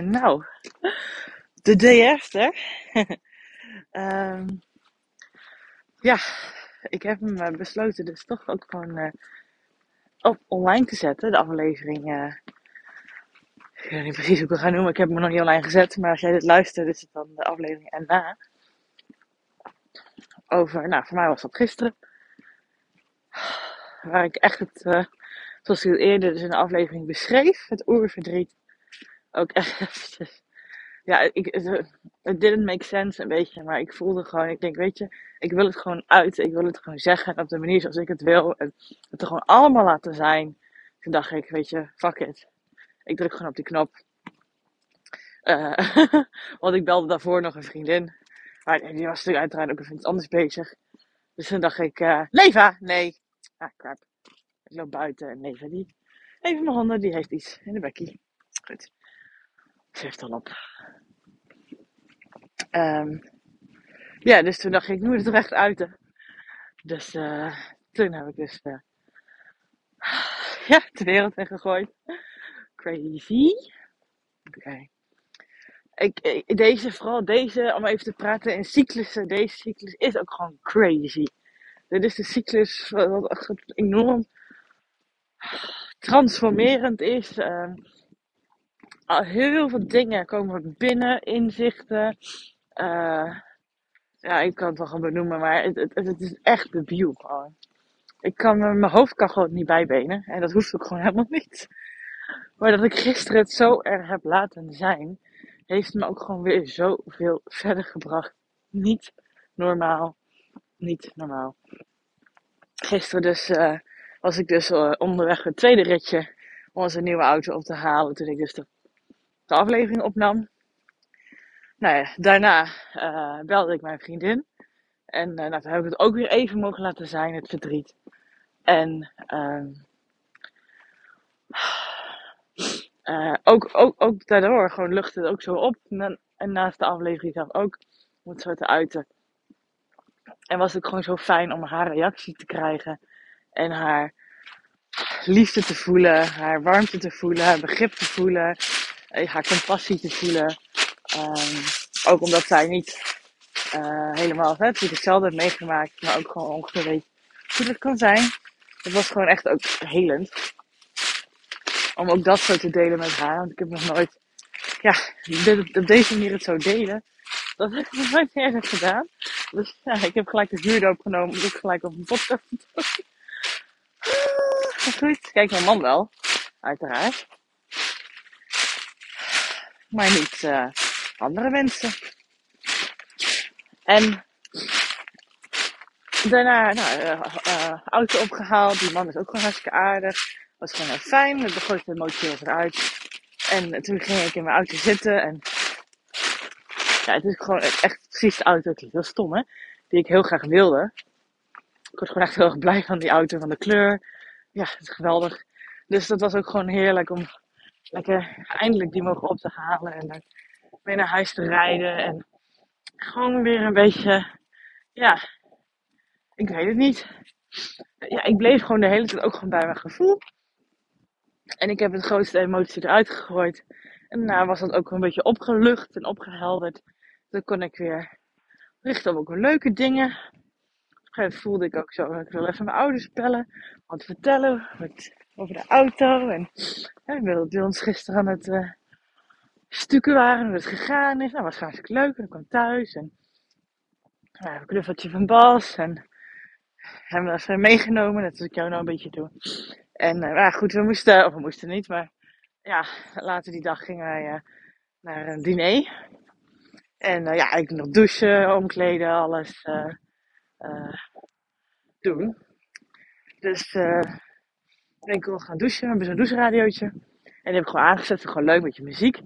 Nou, de day after. Ehm, ja, ik heb hem eh, besloten dus toch ook gewoon eh, op online te zetten. De aflevering. eh, ik weet niet precies hoe ik het ga noemen. Ik heb hem nog niet online gezet. Maar als jij dit luistert, is het dan de aflevering en na. Over, nou, voor mij was dat gisteren. Waar ik echt het, zoals ik het eerder dus in de aflevering beschreef, het oerverdriet. Ook echt. Ja, ik, het, het didn't make sense een beetje, maar ik voelde gewoon, ik denk, weet je, ik wil het gewoon uit. Ik wil het gewoon zeggen op de manier zoals ik het wil. En het er gewoon allemaal laten zijn. Toen dacht ik, weet je, fuck it. Ik druk gewoon op die knop. Eh, want ik belde daarvoor nog een vriendin. Maar die was natuurlijk uiteraard ook even iets anders bezig. Dus toen dacht ik, eh Leva, nee. Ah, crap. Ik loop buiten en Leva die, even mijn handen, die heeft iets in de bekkie. Goed. Ze heeft al op. Ehm, ja, dus toen dacht ik, ik moet het er echt uiten. Dus eh, toen heb ik dus eh, ja, de wereld in gegooid. Crazy. Oké. Ik, deze, vooral deze, om even te praten in cyclussen. Deze cyclus is ook gewoon crazy. Dit is de cyclus wat enorm transformerend is. Ehm, al heel veel dingen komen binnen, inzichten. Eh, ja, ik kan het wel gaan benoemen, maar het, het, is echt debiel gewoon. Ik kan, mijn hoofd kan gewoon niet bijbenen. En dat hoeft ook gewoon helemaal niet. Maar dat ik gisteren het zo erg heb laten zijn, heeft me ook gewoon weer zoveel verder gebracht. Niet normaal. Niet normaal. Gisteren dus eh, was ik dus eh, onderweg het tweede ritje om onze nieuwe auto op te halen. Toen ik dus de, de aflevering opnam. Nou ja, daarna eh, belde ik mijn vriendin. En eh, nou, heb ik het ook weer even mogen laten zijn, het verdriet. En ehm, eh, ook, ook, ook daardoor gewoon luchtte het ook zo op. En, naast de aflevering zelf ook, om het te uiten. En was het gewoon zo fijn om haar reactie te krijgen. En haar liefde te voelen, haar warmte te voelen, haar begrip te voelen, haar compassie te voelen. Ehm, ook omdat zij niet eh, helemaal hè, hetzelfde heeft meegemaakt, maar ook gewoon ongeveer weet hoe het kan zijn. Het was gewoon echt ook helend. Om ook dat zo te delen met haar. Want ik heb nog nooit, ja, op deze manier het zo delen. Dat heb ik nog nooit eerder gedaan. Dus ja, ik heb gelijk de huurder opgenomen om ook gelijk op een podcast. Maar goed, kijk mijn man wel, uiteraard. Maar niet eh, andere mensen. En daarna, nou, eh, eh, auto opgehaald. Die man is ook gewoon hartstikke aardig. Was gewoon heel fijn. Het begon de emotioneel eruit. En toen ging ik in mijn auto zitten. En ja, het is gewoon echt precies de auto. Klinkt heel stom, hè? Die ik heel graag wilde. Ik word gewoon echt heel erg blij van die auto, van de kleur. Ja, het is geweldig. Dus dat was ook gewoon heerlijk om lekker eindelijk die mogen op te halen. En dan weer naar huis te rijden. En gewoon weer een beetje, ja, ik weet het niet. Ja, ik bleef gewoon de hele tijd ook gewoon bij mijn gevoel. En ik heb het grootste emotie eruit gegooid. En daarna was dat ook een beetje opgelucht en opgehelderd. Dan kon ik weer richten op ook leuke dingen. Op een gegeven moment voelde ik ook zo, ik wil even mijn ouders bellen. Wat vertellen wat, over de auto. En ja, bij ons gisteren aan het eh, stukken waren, hoe het gegaan is. Nou, was hartstikke leuk. En ik kwam thuis en een knuffeltje van Bas. En hebben we even meegenomen, net als ik jou nou een beetje doe. En eh, ja, goed, we moesten, of we moesten niet, maar ja, later die dag gingen wij eh, naar een diner. En eh, ja, ik nog douchen, omkleden, alles eh, eh, doen. Dus ik wil gaan douchen, we hebben zo'n doucheradiootje. En die heb ik gewoon aangezet, gewoon leuk, een beetje muziek.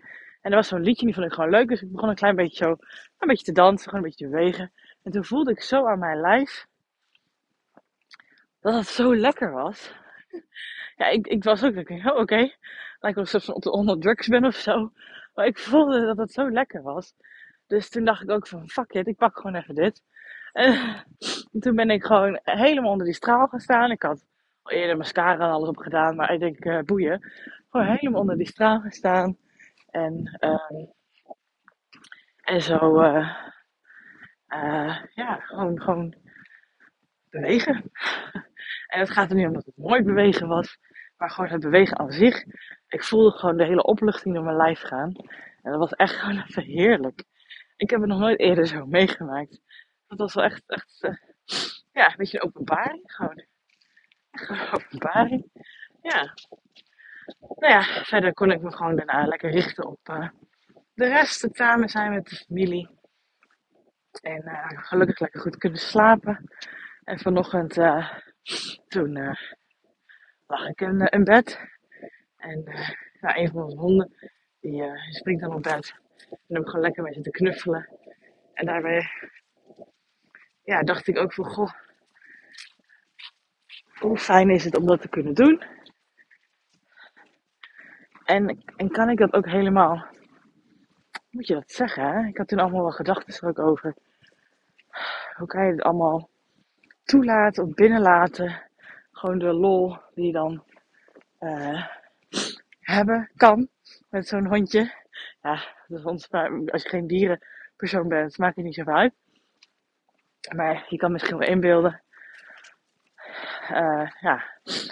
En er was zo'n liedje, die vond ik gewoon leuk, dus ik begon een klein beetje zo, een beetje te dansen, gewoon een beetje te bewegen. En toen voelde ik zo aan mijn lijf, dat het zo lekker was. Ja, ik, ik was ook, ik dacht, oh, oké, lijkt wel alsof ik onder drugs ben of zo. Maar ik voelde dat het zo lekker was. Dus toen dacht ik ook van, fuck it, ik pak gewoon even dit. En toen ben ik gewoon helemaal onder die straal gaan staan. Ik had eerder mascara en alles op gedaan, maar ik denk, eh, boeien. Gewoon helemaal onder die straal staan. En, ehm, en zo, eh, eh, ja, gewoon, gewoon bewegen. en het gaat er niet om dat het mooi bewegen was, maar gewoon het bewegen aan zich. Ik voelde gewoon de hele opluchting door mijn lijf gaan. En dat was echt gewoon even heerlijk. Ik heb het nog nooit eerder zo meegemaakt. Dat was wel echt, echt ja, een beetje een openbaring. Gewoon, openbaring. Ja. Nou ja, verder kon ik me gewoon daarna lekker richten op uh, de rest. samen zijn met de familie. En uh, gelukkig lekker goed kunnen slapen. En vanochtend, toen lag ik in, in bed. En nou, een van onze honden, die springt dan op bed. En ik gewoon lekker mee zitten knuffelen. En daarbij ja, dacht ik ook van, goh, hoe fijn is het om dat te kunnen doen? En, en kan ik dat ook helemaal, moet je dat zeggen? Hè? Ik had toen allemaal wel gedachten er over. Hoe kan je het allemaal toelaten of binnenlaten? Gewoon de lol die je dan uh, hebben kan met zo'n hondje. Ja, dat is ons, als je geen dierenpersoon bent, maakt het niet zoveel uit. Maar je kan misschien wel inbeelden uh, ja,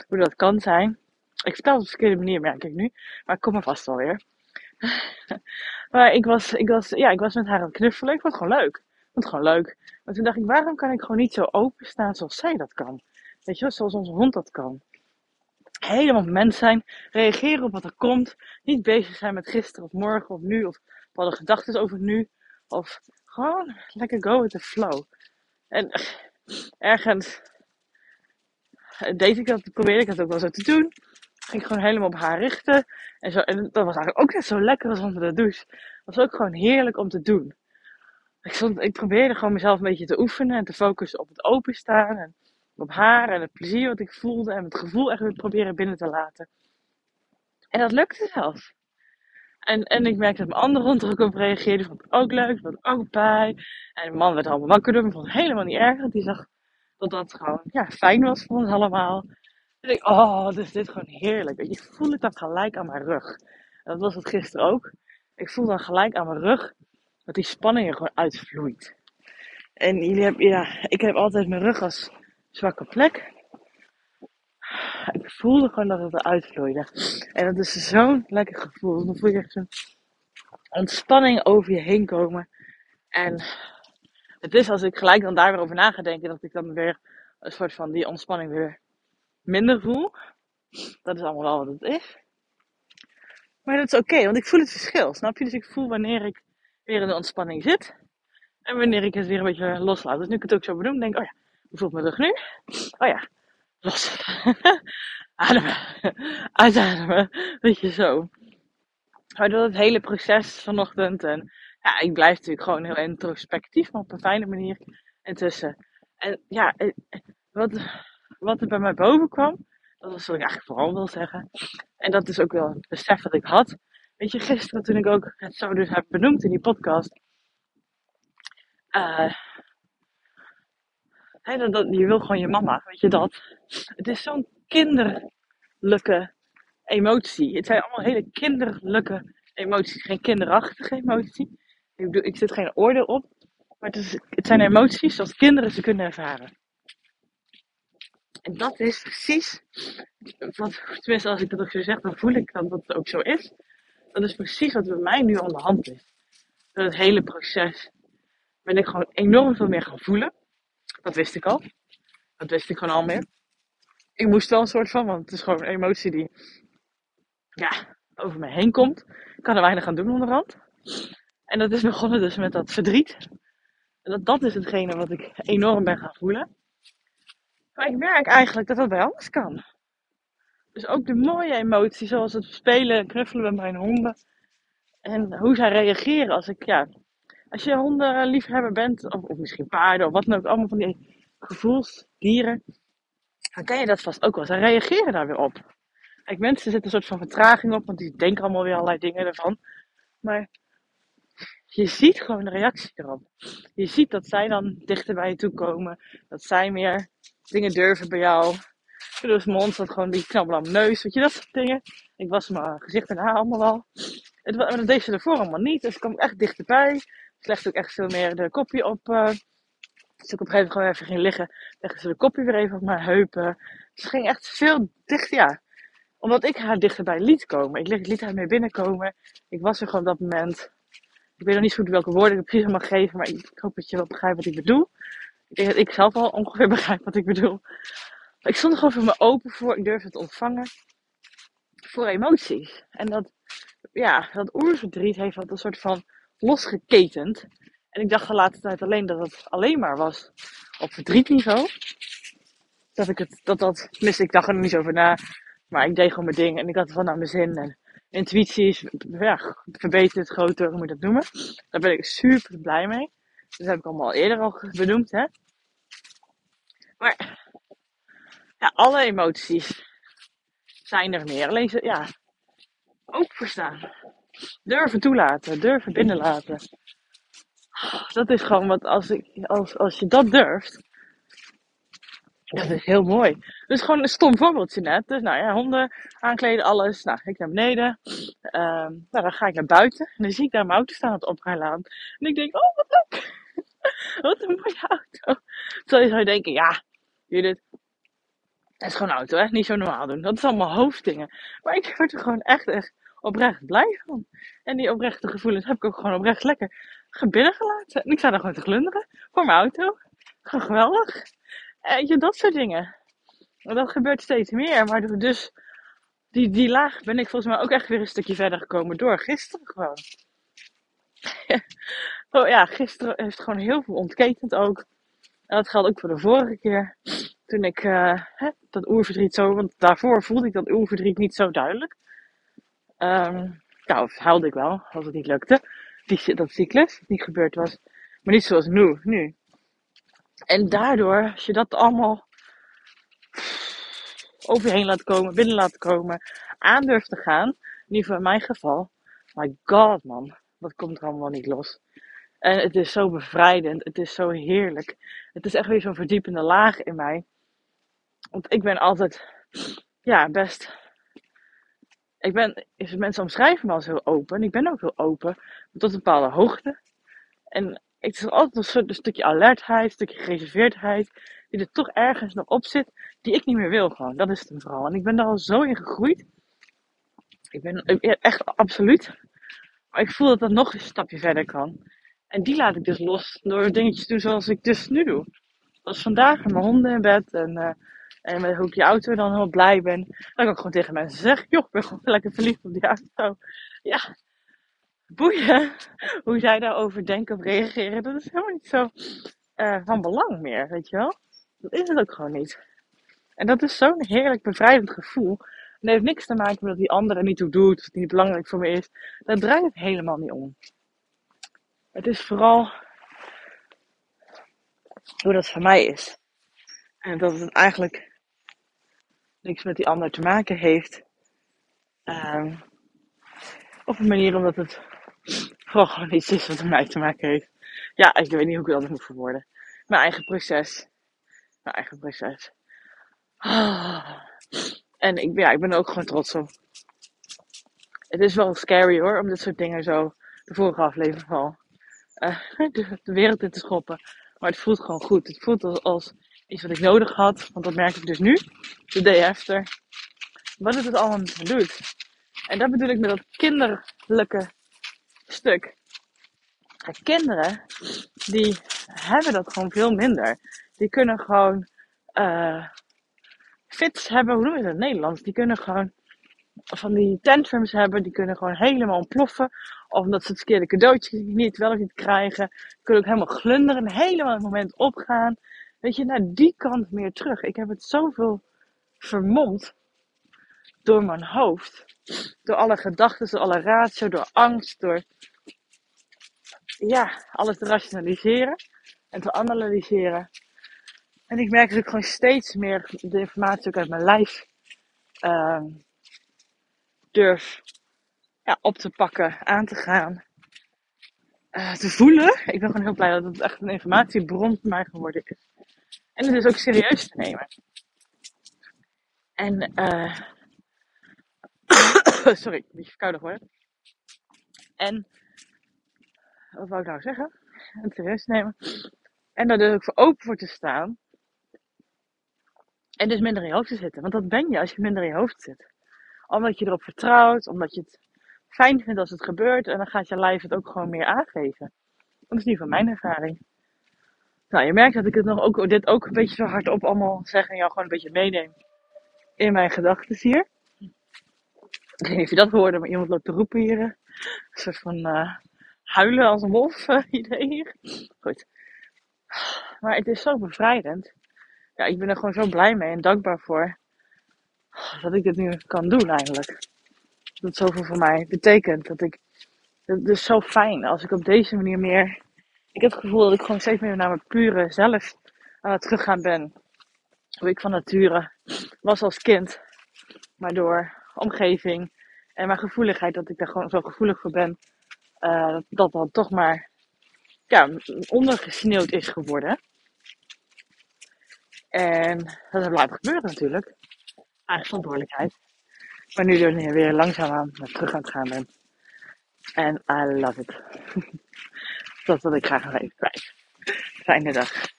hoe dat kan zijn. Ik vertel het op een verkeerde manier, merk ik nu. Maar ik kom er vast wel weer. maar ik was, ik, was, ja, ik was met haar aan het knuffelen. Ik vond het gewoon leuk. Ik gewoon leuk. Maar toen dacht ik, waarom kan ik gewoon niet zo openstaan zoals zij dat kan? Weet je wel, zoals onze hond dat kan. Helemaal mens zijn. Reageren op wat er komt. Niet bezig zijn met gisteren of morgen of nu. Of bepaalde gedachten over nu. Of gewoon lekker go with the flow. En ergens deed ik dat, probeerde ik dat ook wel zo te doen. Ging gewoon helemaal op haar richten. En, zo, en dat was eigenlijk ook net zo lekker als onder de douche. Het was ook gewoon heerlijk om te doen. Ik, stond, ik probeerde gewoon mezelf een beetje te oefenen en te focussen op het openstaan. En op haar en het plezier wat ik voelde. En het gevoel echt weer proberen binnen te laten. En dat lukte zelfs. En, en ik merkte dat mijn andere hond er ook op reageerde. Vond het ook leuk, vond het ook bij. En de man werd allemaal wakker door me. Vond het helemaal niet erg. Want die zag dat dat gewoon ja, fijn was voor ons allemaal. En ik oh, dus dit gewoon heerlijk. Je voelt het dan gelijk aan mijn rug. Dat was het gisteren ook. Ik voel dan gelijk aan mijn rug dat die spanning er gewoon uitvloeit. En jullie hebben, ja, ik heb altijd mijn rug als zwakke plek. Ik voelde gewoon dat het eruit vloeide. En dat is zo'n lekker gevoel. Dan voel je echt zo'n ontspanning over je heen komen. En het is als ik gelijk dan daar weer over na ga denken, dat ik dan weer een soort van die ontspanning weer minder voel. Dat is allemaal wel wat het is. Maar dat is oké, want ik voel het verschil, snap je? Dus ik voel wanneer ik weer in de ontspanning zit. En wanneer ik het weer een beetje loslaat. Dus nu ik het ook zo benoem, denk oh ja, hoe voelt mijn rug nu? Oh ja, los. Ademen. Uitademen. Weet je zo. Maar door het hele proces vanochtend. En ja, ik blijf natuurlijk gewoon heel introspectief, maar op een fijne manier intussen. En ja, eh, wat, wat er bij mij boven kwam, dat was wat ik eigenlijk vooral wil zeggen. En dat is ook wel het besef dat ik had. Weet je, gisteren toen ik ook het zo dus heb benoemd in die podcast. Dat, dat, je wil gewoon je mama, weet je dat? Het is zo'n kinderlijke emotie. Het zijn allemaal hele kinderlijke emoties. Geen kinderachtige emotie. Ik, bedoel, ik zit geen oordeel op. Maar het, het zijn emoties zoals kinderen ze kunnen ervaren. En dat is precies, wat, tenminste als ik dat ook zo zeg, dan voel ik dat dat ook zo is. Dat is precies wat bij mij nu aan de hand is. Door het hele proces ben ik gewoon enorm veel meer gaan voelen. Dat wist ik al. Dat wist ik gewoon al meer. Ik moest wel een soort van, want het is gewoon een emotie die ja, over me heen komt. Ik kan er weinig aan doen onderhand. En dat is begonnen dus met dat verdriet. En dat, dat is hetgene wat ik enorm ben gaan voelen. Maar ik merk eigenlijk dat dat bij alles kan. Dus ook de mooie emoties, zoals het spelen en knuffelen met mijn honden. En hoe zij reageren als ik, ja, als je hondenliefhebber bent, of, of misschien paarden of wat dan ook, allemaal van die gevoelsdieren, dan ken je dat vast ook wel. Zij reageren daar weer op. Kijk, mensen zitten een soort van vertraging op, want die denken allemaal weer allerlei dingen ervan. Maar je ziet gewoon de reactie erop. Je ziet dat zij dan dichter bij je toe komen. Dat zij meer dingen durven bij jou. Dus mijn staat gewoon die knabbel aan mijn neus. Weet je, dat soort dingen. Ik was mijn gezicht en haar allemaal wel. Het, maar dat deed ze ervoor allemaal niet. Dus kwam ik echt dichterbij. Ze legde ook echt veel meer de kopje op. eh dus ik op een gegeven moment gewoon even ging liggen, legde ze de kopje weer even op mijn heupen. Ze ging echt veel dicht, ja. Omdat ik haar dichterbij liet komen. Ik liet haar mee binnenkomen. Ik was er gewoon op dat moment. Ik weet nog niet zo goed welke woorden ik precies mag geven, maar ik hoop dat je wel begrijpt wat ik bedoel. Ik denk dat ik zelf al ongeveer begrijp wat ik bedoel. Ik stond gewoon voor me open voor. Ik durfde het ontvangen. Voor emoties. En dat, ja, dat oerverdriet heeft wat een soort van losgeketend. En ik dacht de laatste tijd alleen dat het alleen maar was op verdrietniveau. Dat ik het, dat dat, tenminste ik dacht er nog niet over na. Maar ik deed gewoon mijn ding en ik had het wel naar mijn zin. En intuïtie is, ja, verbeterd, groter, hoe moet je dat noemen. Daar ben ik super blij mee. Dat heb ik allemaal al eerder al benoemd, hè. Maar, ja, alle emoties zijn er meer. Alleen ze, ja, ook verstaan. Durven toelaten, durven binnenlaten. Dat is gewoon wat, als, ik, als, als je dat durft, dat is heel mooi. Dus gewoon een stom voorbeeldje net. Dus nou ja, honden aankleden, alles. Nou, ik naar beneden. Ehm, nou, dan ga ik naar buiten. En dan zie ik daar mijn auto staan op de oprijlaan. En ik denk, oh wat leuk. wat een mooie auto. Terwijl je zou denken, ja, Judith, dat is gewoon auto, hè? Niet zo normaal doen. Dat is allemaal hoofddingen. Maar ik word er gewoon echt, echt oprecht blij van. En die oprechte gevoelens heb ik ook gewoon oprecht lekker binnengelaten. En ik sta daar gewoon te glunderen voor mijn auto. Geweldig. En je, dat soort dingen. En dat gebeurt steeds meer. Maar dus die, die laag ben ik volgens mij ook echt weer een stukje verder gekomen door gisteren gewoon. oh ja, gisteren heeft gewoon heel veel ontketend ook. En dat geldt ook voor de vorige keer. Toen ik hè, dat oerverdriet zo, want daarvoor voelde ik dat oerverdriet niet zo duidelijk. Um, nou, huilde ik wel, als het niet lukte. Die, dat cyclus, niet gebeurd was. Maar niet zoals nu. nu. En daardoor, als je dat allemaal over je heen laat komen, binnen laat komen, aan durft te gaan, in geval in mijn geval, my god man, wat komt er allemaal niet los. En het is zo bevrijdend, het is zo heerlijk. Het is echt weer zo'n verdiepende laag in mij. Want ik ben altijd, ja, best. Ik ben, mensen omschrijven me als heel open. Ik ben ook heel open, tot een bepaalde hoogte. En het is altijd een, soort, stukje alertheid, een stukje gereserveerdheid, die er toch ergens nog op zit, die ik niet meer wil gewoon. Dat is het vooral. En ik ben daar al zo in gegroeid. Ik ben echt absoluut. Maar ik voel dat dat nog een stapje verder kan. En die laat ik dus los door dingetjes te doen zoals ik dus nu doe. Zoals vandaag met mijn honden in bed en, uh, en met hoe ik die auto dan heel blij ben. Kan ik ook gewoon tegen mensen zeggen, joh, ik ben gewoon lekker verliefd op die auto. Ja, hoe zij daarover denken of reageren. Dat is helemaal niet zo uh, van belang meer, weet je wel. Dat is het ook gewoon niet. En dat is zo'n heerlijk bevrijdend gevoel. En heeft niks te maken met dat die andere niet toe doet, of het niet belangrijk voor me is. Daar draait het helemaal niet om. Het is vooral hoe dat voor mij is. En dat het eigenlijk niks met die ander te maken heeft. Um, op een manier omdat het vooral gewoon iets is wat met mij te maken heeft. Ja, ik weet niet hoe ik dat moet verwoorden. Mijn eigen proces. Mijn eigen proces. En ik, ja, ik ben ook gewoon trots op. Het is wel scary hoor, om dit soort dingen zo de vorige aflevering van uh, de, wereld in te schoppen. Maar het voelt gewoon goed. Het voelt als, iets wat ik nodig had. Want dat merk ik dus nu, de day after. Wat het het allemaal doet. En dat bedoel ik met dat kinderlijke stuk. Kinderen, die hebben dat gewoon veel minder. Die kunnen gewoon uh, fits hebben, hoe noem je dat in het Nederlands? Die kunnen gewoon van die tantrums hebben, die kunnen gewoon helemaal ontploffen. Of omdat ze het verkeerde cadeautje niet wel of niet krijgen. Kunnen ook helemaal glunderen, helemaal het moment opgaan. Weet je, naar die kant meer terug. Ik heb het zoveel vermomd door mijn hoofd. Door alle gedachten, door alle ratio, door angst, door ja, alles te rationaliseren en te analyseren. En ik merk dat ik gewoon steeds meer de informatie ook uit mijn lijf uh, durf ja, op te pakken, aan te gaan, uh, te voelen. Ik ben gewoon heel blij dat het echt een informatiebron voor mij geworden is. En het dus ook serieus te nemen. En, uh, sorry, een beetje verkouden geworden. En, wat wou ik nou zeggen? En serieus nemen. En daar ook voor open voor te staan. En dus minder in je hoofd te zitten. Want dat ben je als je minder in je hoofd zit. Omdat je erop vertrouwt, omdat je het fijn vindt als het gebeurt. En dan gaat je lijf het ook gewoon meer aangeven. Dat is niet van mijn ervaring. Nou, je merkt dat ik het nog ook, dit ook een beetje zo hardop allemaal zeg en jou gewoon een beetje meeneem in mijn gedachten hier. Ik weet niet of je dat hoorde, maar iemand loopt te roepen hier. Een soort van uh, huilen als een wolf uh, idee hier. Goed. Maar het is zo bevrijdend. Ja, ik ben er gewoon zo blij mee en dankbaar voor. Dat ik dit nu kan doen eigenlijk. Dat zoveel voor mij betekent. Dat ik, het is zo fijn als ik op deze manier meer ik heb het gevoel dat ik gewoon steeds meer naar mijn pure zelf aan het teruggaan ben. Hoe ik van nature was als kind. Maar door omgeving en mijn gevoeligheid, dat ik daar gewoon zo gevoelig voor ben. Uh, dat dan toch maar ja, ondergesneeuwd is geworden. En dat blijven gebeuren natuurlijk. Eigen verantwoordelijkheid. Maar nu er weer langzaamaan naar terug aan het gaan ben. En I love it. Dat wil ik graag nog even kwijt. Fijne dag.